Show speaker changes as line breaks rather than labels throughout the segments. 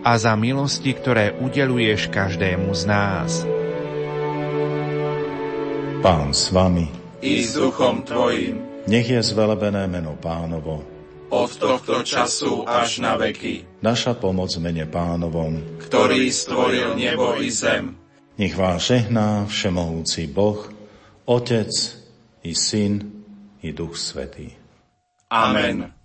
a za milosti, ktoré udeluješ každému z nás.
Pán s vami.
I s duchom tvojim.
Nech je zvelebené meno pánovo.
Od tohto času až na veky.
Naša pomoc mene pánovom.
Ktorý stvoril nebo i zem.
Nech vás žehná všemohúci Boh, Otec i Syn i Duch Svetý.
Amen.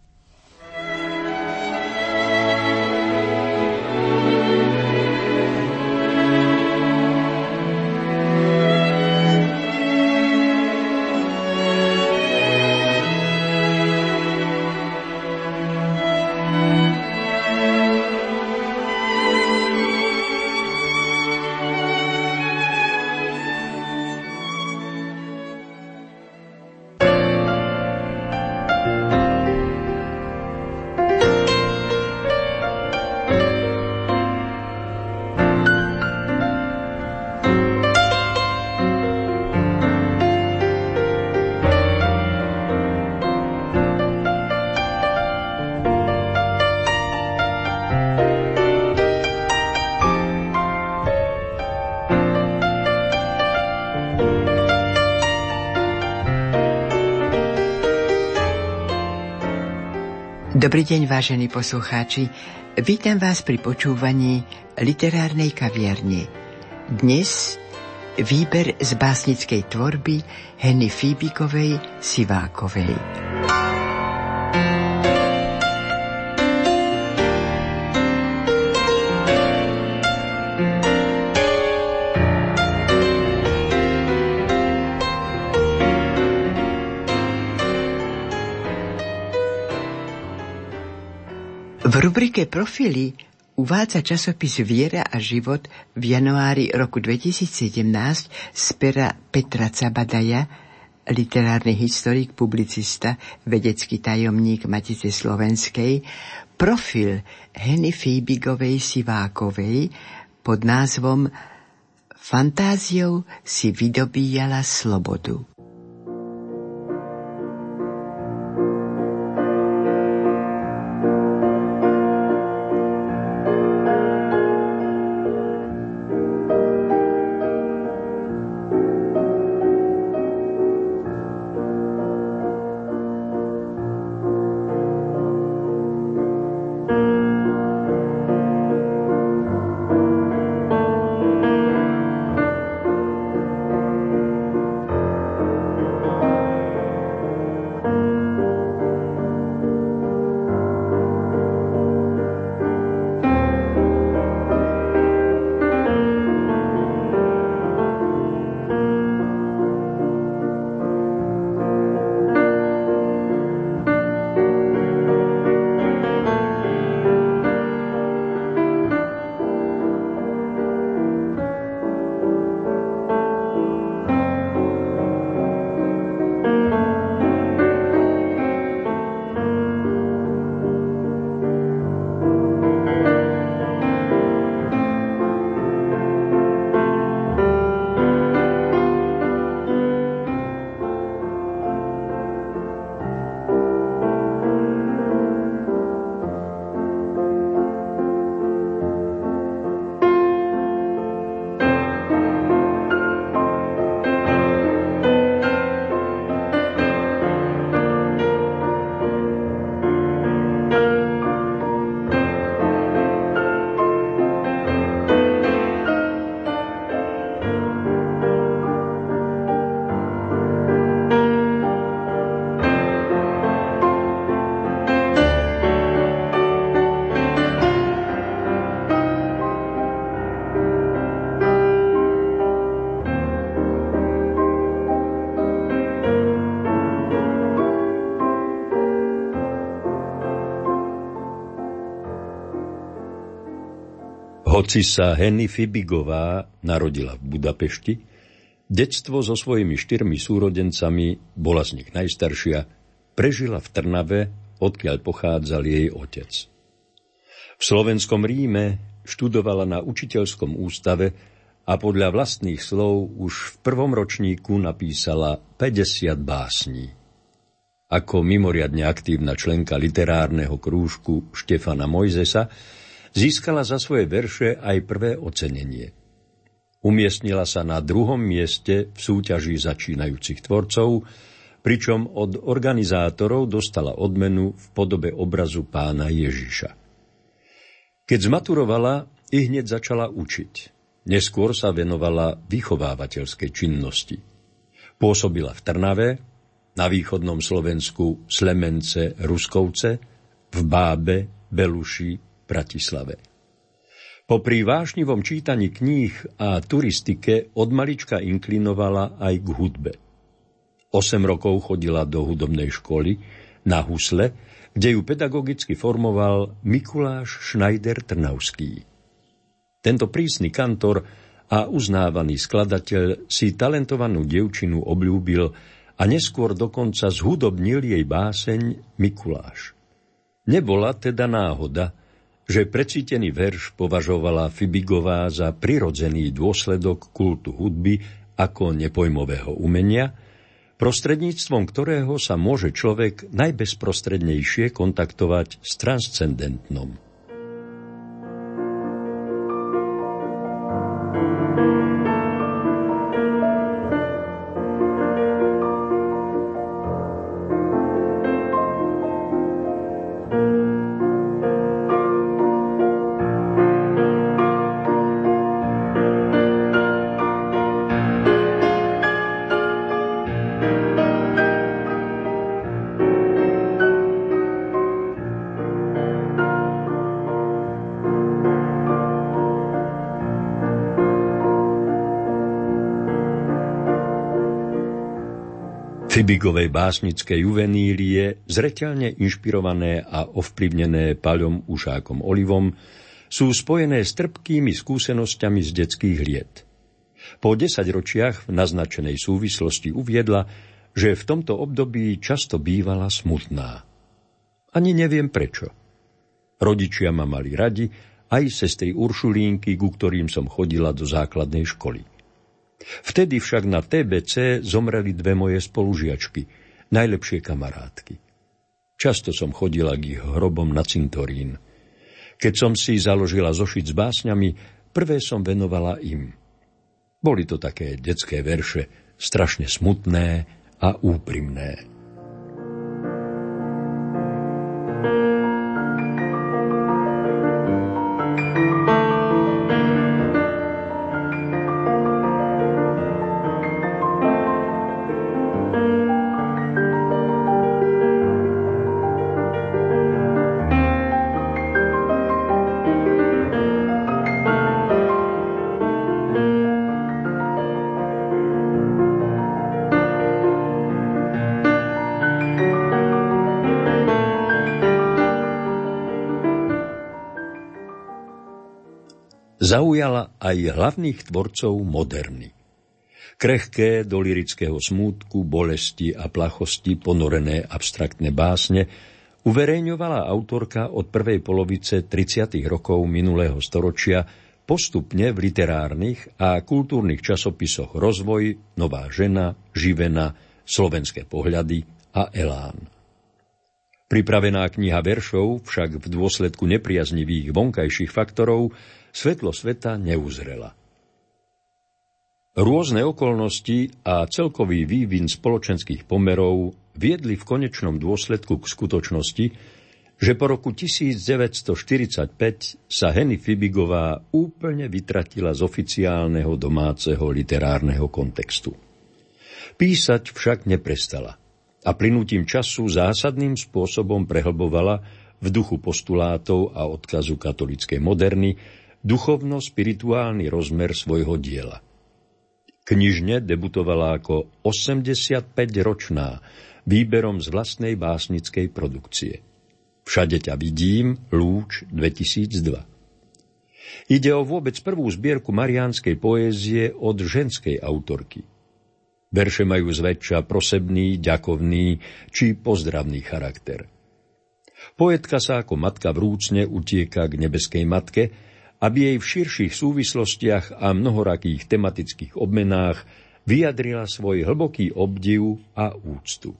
Dobrý deň, vážení poslucháči. Vítam vás pri počúvaní literárnej kaviarne. Dnes výber z básnickej tvorby Henny Fíbikovej Sivákovej. Rubrike Profily uvádza časopis Viera a život v januári roku 2017 z pera Petra Cabadaja, literárny historik, publicista, vedecký tajomník Matice Slovenskej, profil Heny Fíbigovej Sivákovej pod názvom Fantáziou si vydobíjala slobodu.
Hoci sa Henny Fibigová narodila v Budapešti, detstvo so svojimi štyrmi súrodencami, bola z nich najstaršia, prežila v Trnave, odkiaľ pochádzal jej otec. V slovenskom Ríme študovala na učiteľskom ústave a podľa vlastných slov už v prvom ročníku napísala 50 básní. Ako mimoriadne aktívna členka literárneho krúžku Štefana Mojzesa Získala za svoje verše aj prvé ocenenie. Umiestnila sa na druhom mieste v súťaži začínajúcich tvorcov, pričom od organizátorov dostala odmenu v podobe obrazu pána Ježiša. Keď zmaturovala, i hneď začala učiť. Neskôr sa venovala vychovávateľskej činnosti. Pôsobila v Trnave, na východnom Slovensku Slemence, Ruskovce, v Bábe, Beluši, Bratislave. Popri vášnivom čítaní kníh a turistike od malička inklinovala aj k hudbe. Osem rokov chodila do hudobnej školy na husle, kde ju pedagogicky formoval Mikuláš Schneider Trnavský. Tento prísny kantor a uznávaný skladateľ si talentovanú dievčinu obľúbil a neskôr dokonca zhudobnil jej báseň Mikuláš. Nebola teda náhoda, že precítený verš považovala Fibigová za prirodzený dôsledok kultu hudby ako nepojmového umenia, prostredníctvom ktorého sa môže človek najbezprostrednejšie kontaktovať s transcendentnom. Fibigovej básnické juvenílie, zreteľne inšpirované a ovplyvnené paľom ušákom Olivom, sú spojené s trpkými skúsenosťami z detských liet. Po desaťročiach v naznačenej súvislosti uviedla, že v tomto období často bývala smutná. Ani neviem prečo. Rodičia ma mali radi, aj sestry Uršulínky, ku ktorým som chodila do základnej školy. Vtedy však na TBC zomreli dve moje spolužiačky, najlepšie kamarátky. Často som chodila k ich hrobom na cintorín. Keď som si založila zošiť s básňami, prvé som venovala im. Boli to také detské verše, strašne smutné a úprimné. Zaujala aj hlavných tvorcov moderny. Krehké do lirického smútku, bolesti a plachosti ponorené abstraktné básne uverejňovala autorka od prvej polovice 30. rokov minulého storočia postupne v literárnych a kultúrnych časopisoch Rozvoj, Nová žena, Živena, Slovenské pohľady a Elán. Pripravená kniha veršov však v dôsledku nepriaznivých vonkajších faktorov svetlo sveta neuzrela. Rôzne okolnosti a celkový vývin spoločenských pomerov viedli v konečnom dôsledku k skutočnosti, že po roku 1945 sa Henny Fibigová úplne vytratila z oficiálneho domáceho literárneho kontextu. Písať však neprestala a plynutím času zásadným spôsobom prehlbovala v duchu postulátov a odkazu katolickej moderny duchovno-spirituálny rozmer svojho diela. Knižne debutovala ako 85-ročná výberom z vlastnej básnickej produkcie. Všade ťa vidím, Lúč 2002. Ide o vôbec prvú zbierku mariánskej poézie od ženskej autorky. Verše majú zväčša prosebný, ďakovný či pozdravný charakter. Poetka sa ako matka vrúcne utieka k nebeskej matke, aby jej v širších súvislostiach a mnohorakých tematických obmenách vyjadrila svoj hlboký obdiv a úctu.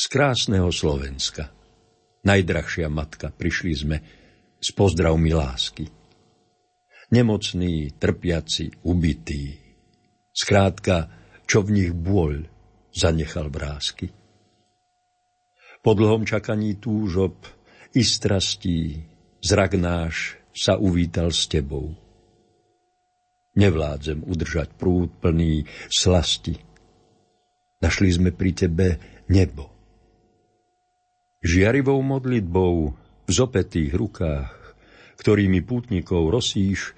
Z krásneho Slovenska, najdrahšia matka, prišli sme, s pozdravmi lásky. Nemocný, trpiaci, ubitý. Skrátka, čo v nich bôľ zanechal vrázky. Po dlhom čakaní túžob i strastí zrak náš sa uvítal s tebou. Nevládzem udržať prúd plný slasti. Našli sme pri tebe nebo. Žiarivou modlitbou v zopetých rukách, ktorými pútnikov rosíš,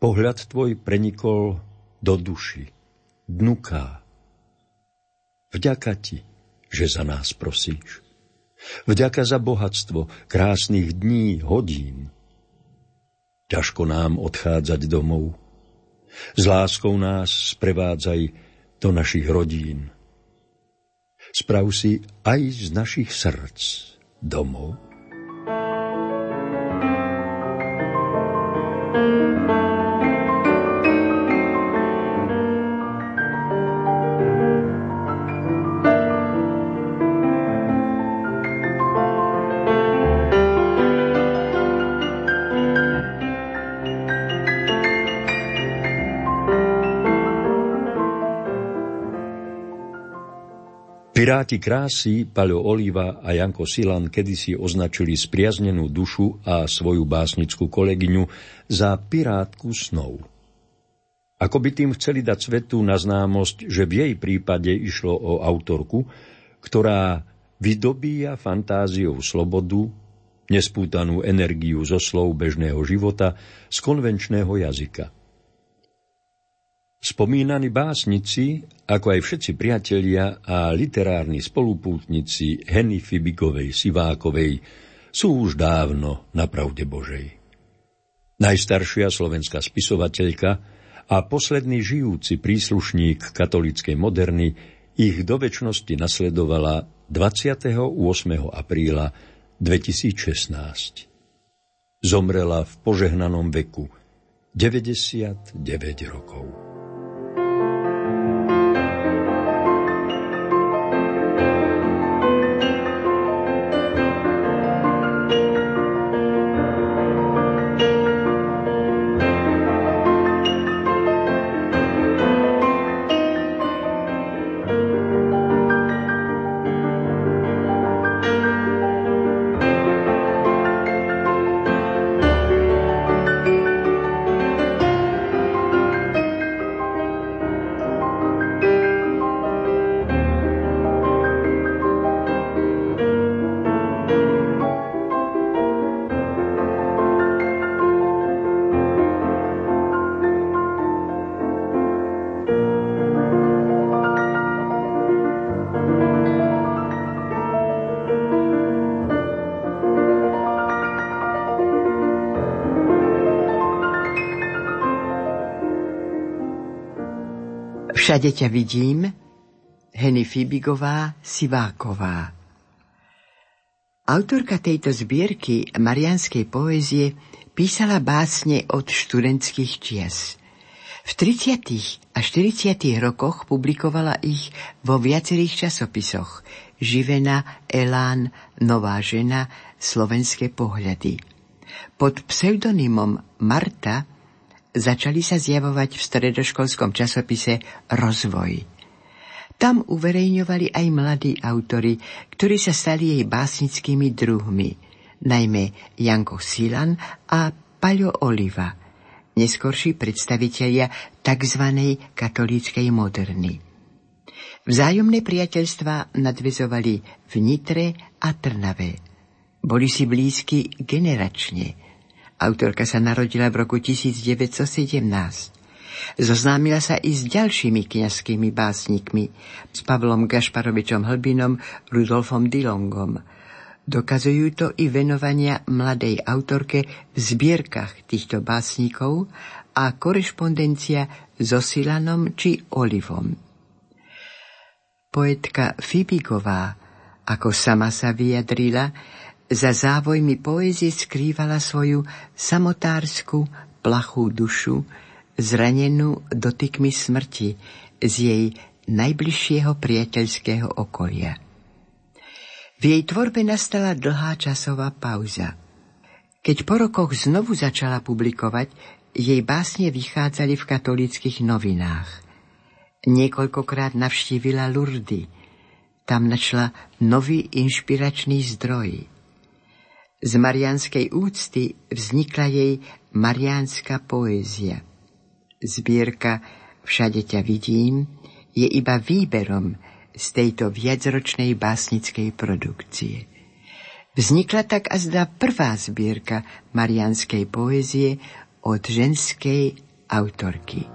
pohľad tvoj prenikol do duši, dnuká. Vďaka ti, že za nás prosíš. Vďaka za bohatstvo krásnych dní, hodín. Ťažko nám odchádzať domov. S láskou nás sprevádzaj do našich rodín. Sprav si aj z našich srdc domov. Piráti krásy Paľo Oliva a Janko Silan kedysi označili spriaznenú dušu a svoju básnickú kolegyňu za pirátku snov. Ako by tým chceli dať svetu na známosť, že v jej prípade išlo o autorku, ktorá vydobíja fantáziou slobodu, nespútanú energiu zo slov bežného života z konvenčného jazyka. Spomínaní básnici, ako aj všetci priatelia a literárni spolupútnici Henny Fibigovej Sivákovej sú už dávno na pravde Božej. Najstaršia slovenská spisovateľka a posledný žijúci príslušník katolíckej moderny ich do väčšnosti nasledovala 28. apríla 2016. Zomrela v požehnanom veku 99 rokov.
Všade ťa vidím, Heny Fibigová Siváková. Autorka tejto zbierky marianskej poézie písala básne od študentských čias. V 30. a 40. rokoch publikovala ich vo viacerých časopisoch Živena, Elán, Nová žena, Slovenské pohľady. Pod pseudonymom Marta začali sa zjavovať v stredoškolskom časopise Rozvoj. Tam uverejňovali aj mladí autory, ktorí sa stali jej básnickými druhmi, najmä Janko Silan a Paľo Oliva, neskorší predstavitelia tzv. katolíckej moderny. Vzájomné priateľstva nadvezovali v Nitre a Trnave. Boli si blízki generačne – Autorka sa narodila v roku 1917. Zoznámila sa i s ďalšími kniazskými básnikmi, s Pavlom Gašparovičom Hlbinom, Rudolfom Dilongom. Dokazujú to i venovania mladej autorke v zbierkach týchto básnikov a korešpondencia so Silanom či Olivom. Poetka Fibigová, ako sama sa vyjadrila, za závojmi poezie skrývala svoju samotársku, plachú dušu, zranenú dotykmi smrti z jej najbližšieho priateľského okolia. V jej tvorbe nastala dlhá časová pauza. Keď po rokoch znovu začala publikovať, jej básne vychádzali v katolických novinách. Niekoľkokrát navštívila Lurdy. Tam našla nový inšpiračný zdroj. Z marianskej úcty vznikla jej mariánska poézia. Zbierka Všade ťa vidím je iba výberom z tejto viacročnej básnickej produkcie. Vznikla tak azda prvá zbierka marianskej poézie od ženskej autorky.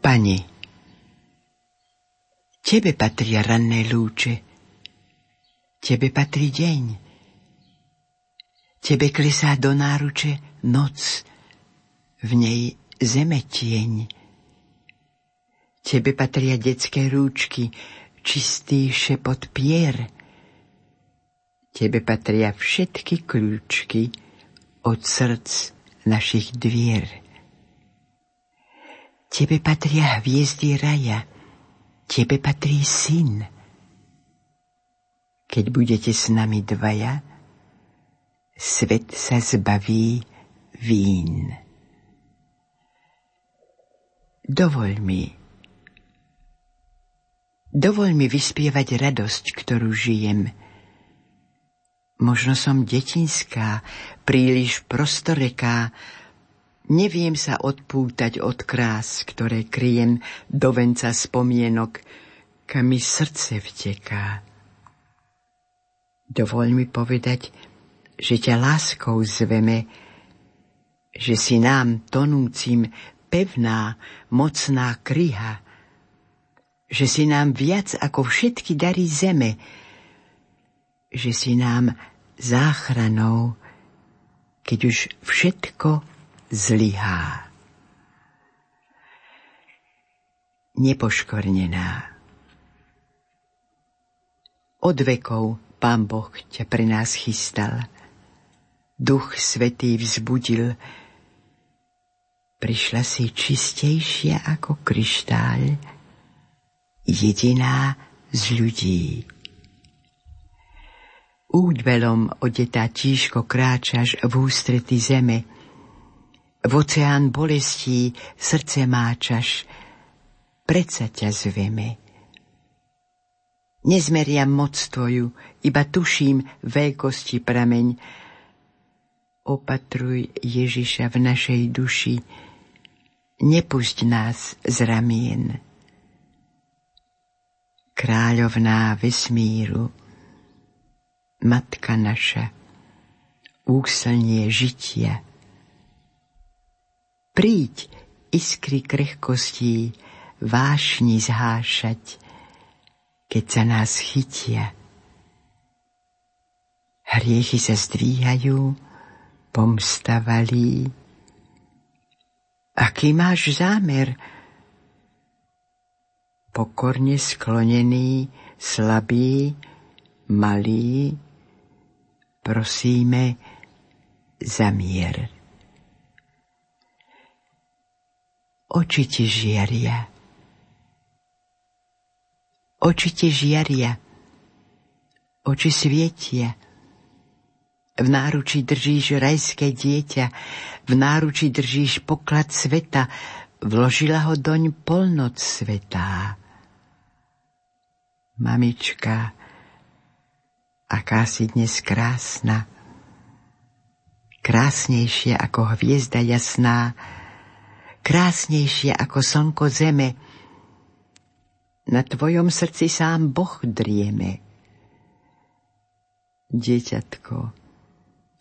Pane, Tebe patria ranné lúče, Tebe patrí deň, Tebe klesá do náruče noc, v nej zeme tieň. Tebe patria detské rúčky, čistý šepot pier. Tebe patria všetky kľúčky od srdc našich dvier. Tebe patria hviezdy raja, tebe patrí syn. Keď budete s nami dvaja, svet sa zbaví vín. Dovol mi, dovol mi vyspievať radosť, ktorú žijem. Možno som detinská, príliš prostoreká, Neviem sa odpútať od krás, ktoré kryjem do venca spomienok, kam mi srdce vteká. Dovol mi povedať, že ťa láskou zveme, že si nám tonúcim pevná, mocná kryha, že si nám viac ako všetky dary zeme, že si nám záchranou, keď už všetko zlyhá. Nepoškornená. Od vekov Pán Boh ťa pre nás chystal. Duch Svetý vzbudil. Prišla si čistejšia ako kryštál, jediná z ľudí. Údvelom odetá tížko kráčaš v ústrety zeme, v oceán bolestí srdce máčaš, predsa ťa zveme. Nezmeriam moc tvoju, iba tuším veľkosti prameň. Opatruj Ježiša v našej duši, nepusť nás z ramien. Kráľovná vesmíru, Matka naša, úsilnie žitia, Príď iskry krehkostí vášni zhášať, keď sa nás chytia. Hriechy sa zdvíhajú, pomsta valí. Aký máš zámer? Pokorne sklonený, slabý, malý, prosíme za mier. Oči ti žiaria. Oči ti žiaria, oči svietia. V náruči držíš rajské dieťa, v náruči držíš poklad sveta, vložila ho doň polnoc svetá. Mamička, aká si dnes krásna, krásnejšia ako hviezda jasná, krásnejšie ako slnko zeme. Na tvojom srdci sám Boh drieme. Dieťatko,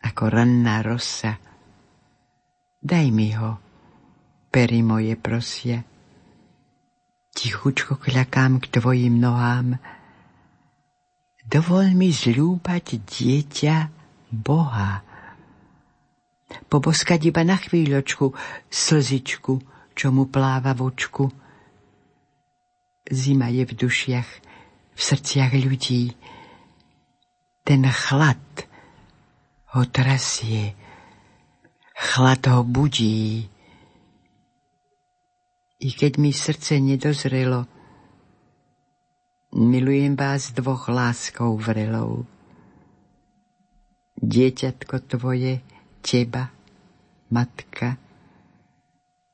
ako ranná rosa, daj mi ho, pery moje prosia. Tichučko kľakám k tvojim nohám, dovol mi zľúbať dieťa Boha. Poboskať iba na chvíľočku slzičku, čo mu pláva v očku, Zima je v dušiach, v srdciach ľudí. Ten chlad ho trasie, chlad ho budí. I keď mi srdce nedozrelo, milujem vás dvoch láskou vrelou. Dieťatko tvoje, teba, matka,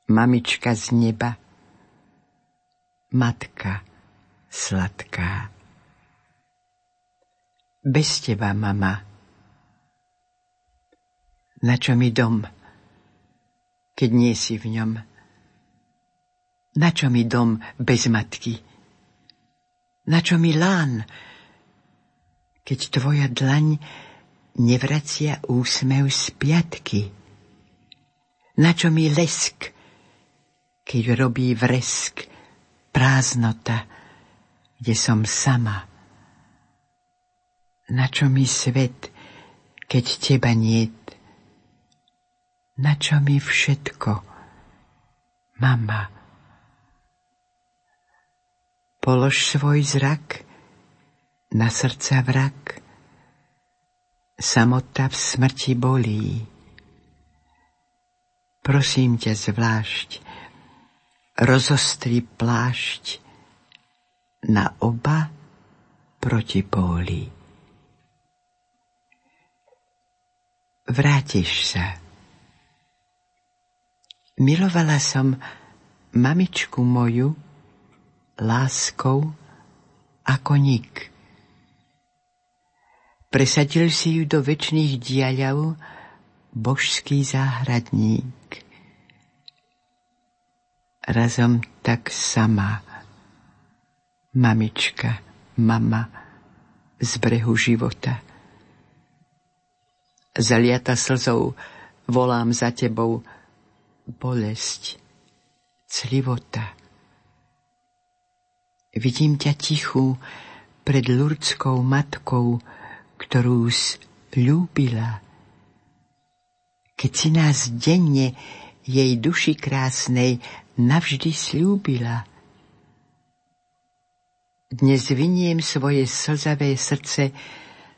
mamička z neba – matka sladká. Bez teba, mama, na čo mi dom, keď nie si v ňom? Na čo mi dom bez matky? Na čo mi lán, keď tvoja dlaň nevracia úsmev z piatky? Na čo mi lesk, keď robí vresk prázdnota, kde som sama. Na čo mi svet, keď teba niet? Na čo mi všetko, mama? Polož svoj zrak na srdca vrak, samota v smrti bolí. Prosím ťa zvlášť, rozostri plášť na oba protipóly. Vrátiš sa. Milovala som mamičku moju láskou ako nik. Presadil si ju do večných diaľov božský záhradník razom tak sama. Mamička, mama z brehu života. Zaliata slzou volám za tebou bolesť, clivota. Vidím ťa tichú pred ľudskou matkou, ktorú ľúbila. Keď si nás denne jej duši krásnej navždy slúbila. Dnes vyniem svoje slzavé srdce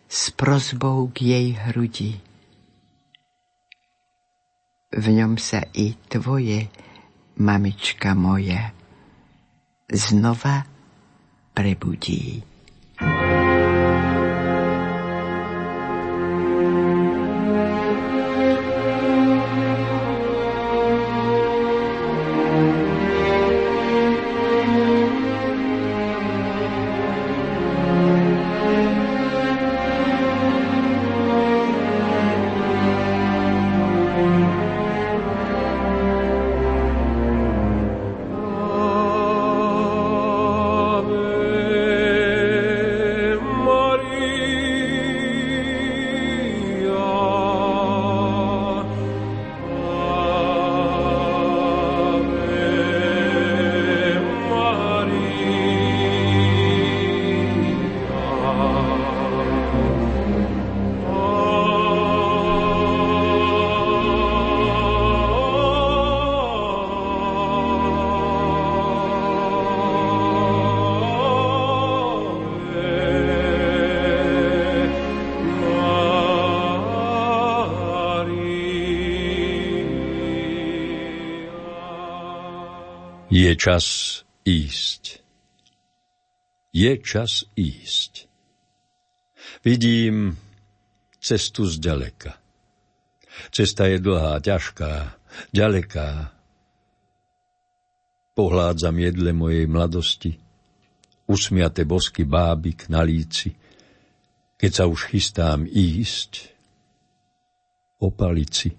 s prozbou k jej hrudi. V ňom sa i tvoje, mamička moja, znova prebudí.
Čas ísť. Je čas ísť. Vidím cestu zďaleka. Cesta je dlhá, ťažká, ďaleká. Pohládzam jedle mojej mladosti, usmiate bosky bábik na líci, keď sa už chystám ísť o palici.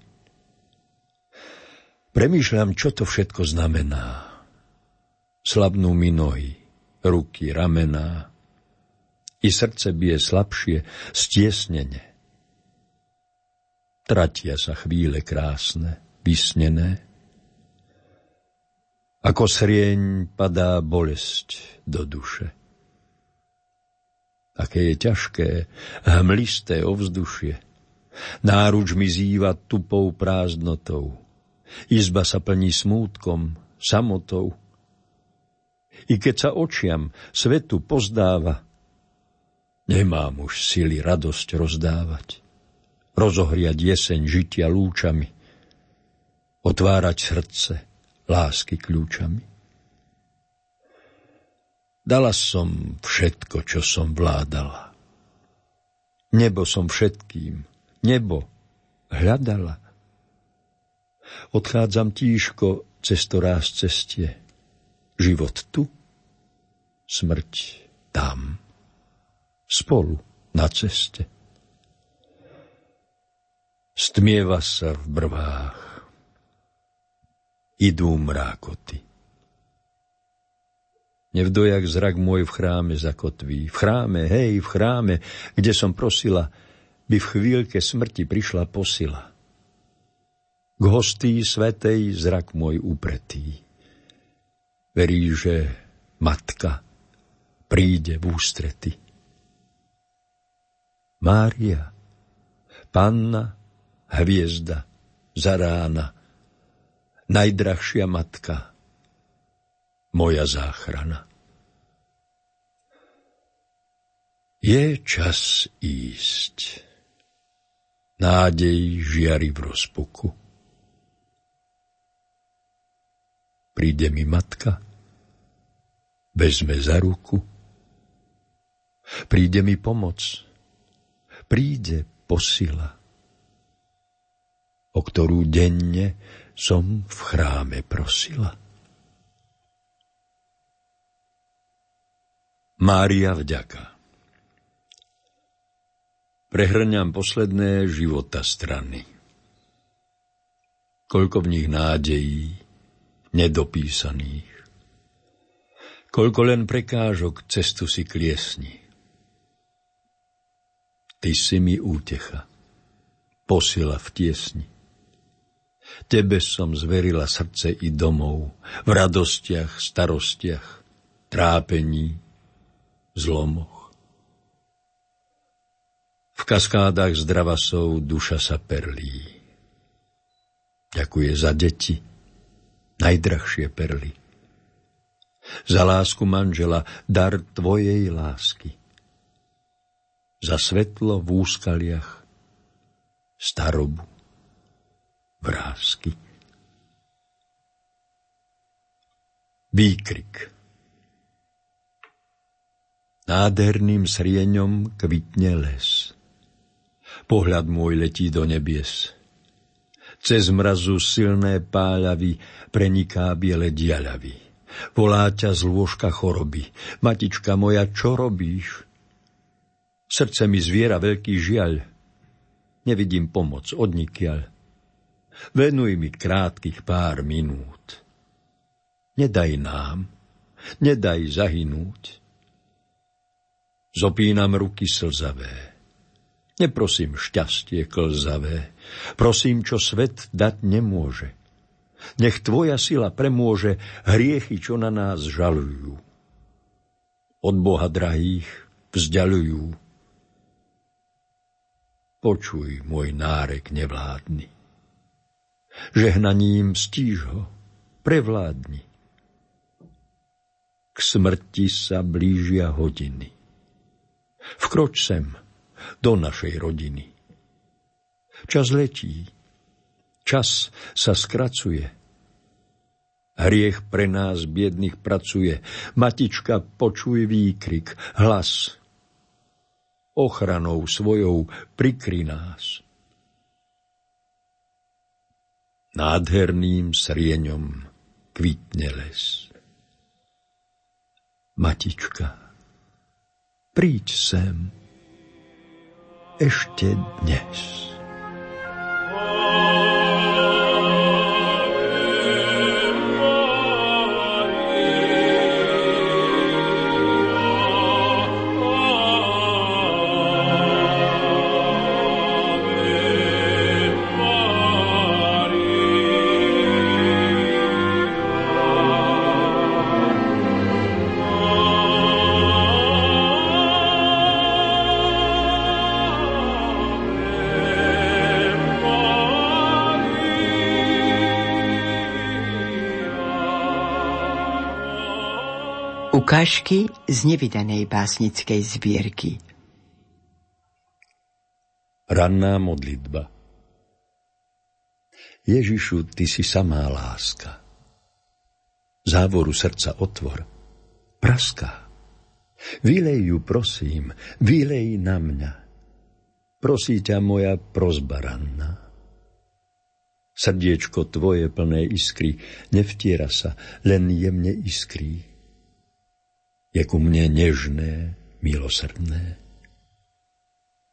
Premýšľam, čo to všetko znamená slabnú mi nohy, ruky, ramená. I srdce bije slabšie, stiesnene. Tratia sa chvíle krásne, vysnené. Ako srieň padá bolesť do duše. Aké je ťažké, hmlisté ovzdušie. Náruč mi zýva tupou prázdnotou. Izba sa plní smútkom, samotou. I keď sa očiam svetu pozdáva, nemám už sily radosť rozdávať. Rozohriať jeseň žitia lúčami, otvárať srdce lásky kľúčami. Dala som všetko, čo som vládala. Nebo som všetkým, nebo hľadala. Odchádzam tížko cesto ráz cestie. Život tu, smrť tam. Spolu na ceste. Stmieva sa v brvách. Idú mrákoty. Nevdojak zrak môj v chráme zakotví. V chráme, hej, v chráme, kde som prosila, by v chvíľke smrti prišla posila. K hostí svetej zrak môj upretý. Verí, že matka príde v ústrety. Mária, panna, hviezda, zarána, najdrahšia matka, moja záchrana. Je čas ísť. Nádej žiari v rozpuku. Príde mi matka, vezme za ruku. Príde mi pomoc, príde posila, o ktorú denne som v chráme prosila. Mária vďaka. Prehrňam posledné života strany. Koľko v nich nádejí, nedopísaných. Koľko len prekážok cestu si kliesni. Ty si mi útecha, posila v tiesni. Tebe som zverila srdce i domov, v radostiach, starostiach, trápení, zlomoch. V kaskádach zdravasov duša sa perlí. Ďakuje za deti, najdrahšie perly. Za lásku manžela, dar tvojej lásky. Za svetlo v úskaliach, starobu, vrázky. Výkrik Nádherným srieňom kvitne les. Pohľad môj letí do nebies. Cez mrazu silné páľavy preniká biele diaľavy. Volá ťa z lôžka choroby. Matička moja, čo robíš? Srdce mi zviera veľký žiaľ. Nevidím pomoc odnikiaľ. Venuj mi krátkých pár minút. Nedaj nám, nedaj zahynúť. Zopínam ruky slzavé Neprosím šťastie klzavé, prosím, čo svet dať nemôže. Nech tvoja sila premôže hriechy, čo na nás žalujú. Od Boha drahých vzdialujú. Počuj, môj nárek nevládny. Žehnaním stíž ho, prevládni. K smrti sa blížia hodiny. Vkroč sem, do našej rodiny. Čas letí, čas sa skracuje. Hriech pre nás biedných pracuje. Matička, počuj výkrik, hlas. Ochranou svojou prikry nás. Nádherným srieňom kvitne les. Matička, príď sem ešte dnes.
Ukážky z nevydanej básnickej zbierky
Ranná modlitba Ježišu, Ty si samá láska. Závoru srdca otvor, praská. Vylej ju, prosím, vylej na mňa. Prosí ťa moja prozba ranná. Srdiečko tvoje plné iskry nevtiera sa, len jemne iskrí. Je ku mne nežné, milosrdné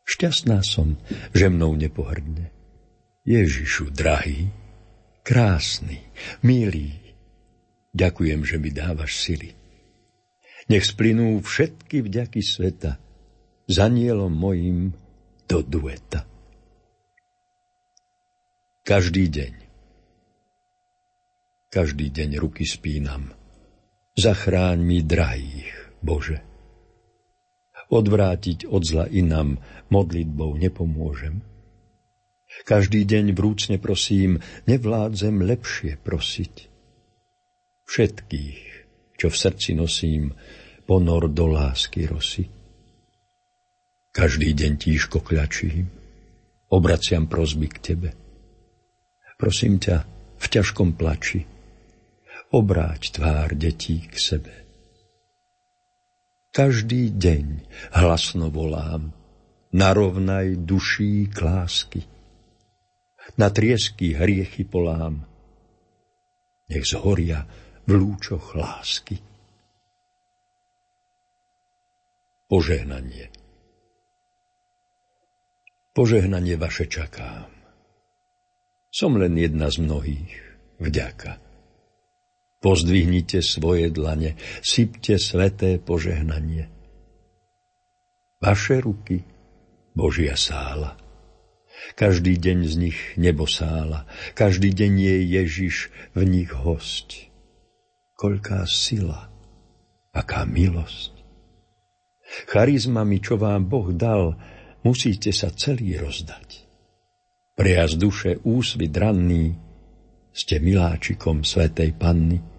Šťastná som, že mnou nepohrdne. Ježišu, drahý, krásny, milý, ďakujem, že mi dávaš sily. Nech splynú všetky vďaky sveta s anielom mojim do dueta. Každý deň, každý deň ruky spínam, zachráň mi drahých, Bože odvrátiť od zla inám modlitbou nepomôžem. Každý deň vrúcne prosím, nevládzem lepšie prosiť. Všetkých, čo v srdci nosím, ponor do lásky rosy. Každý deň tížko kľačím, obraciam prosby k Tebe. Prosím ťa, v ťažkom plači, obráť tvár detí k sebe. Každý deň hlasno volám, narovnaj duší klásky. Na triesky hriechy polám, nech zhoria v lúčoch lásky. Požehnanie Požehnanie vaše čakám. Som len jedna z mnohých. Vďaka. Pozdvihnite svoje dlane, sypte sveté požehnanie. Vaše ruky, Božia sála. Každý deň z nich nebo sála, každý deň je Ježiš v nich host. Koľká sila, aká milosť. Charizmami, čo vám Boh dal, musíte sa celý rozdať. Priaz duše úsvit ranný, ste miláčikom Svetej Panny,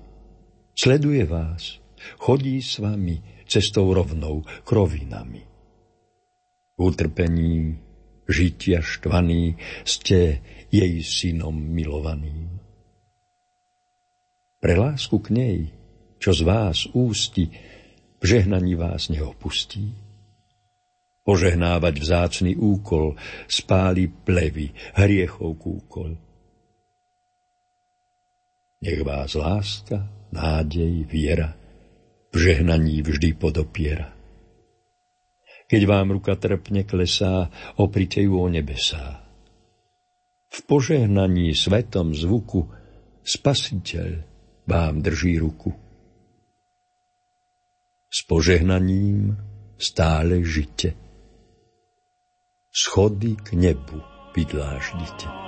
Sleduje vás, chodí s vami cestou rovnou, krovinami. Utrpení, žitia štvaný, ste jej synom milovaným. Pre lásku k nej, čo z vás ústi, v žehnaní vás neopustí. Požehnávať vzácný úkol, spáli plevy, hriechov kúkol. Nech vás láska nádej, viera, v žehnaní vždy podopiera. Keď vám ruka trpne klesá, oprite ju o nebesá. V požehnaní svetom zvuku Spasiteľ vám drží ruku. S požehnaním stále žite. Schody k nebu vydláždite.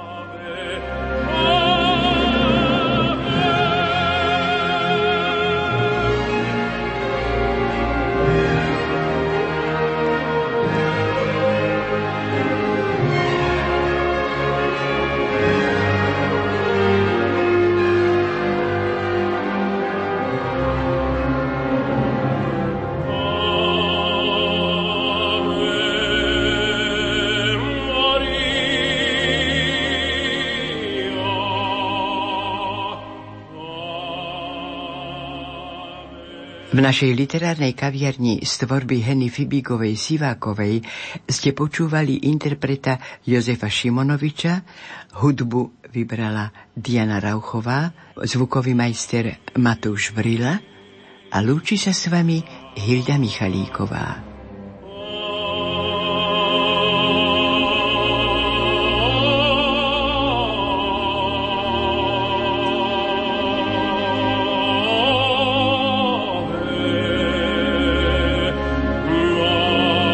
V našej literárnej kaviarni z tvorby Heny Fibigovej Sivákovej ste počúvali interpreta Jozefa Šimonoviča, hudbu vybrala Diana Rauchová, zvukový majster Matúš Vrila a lúči sa s vami Hilda Michalíková.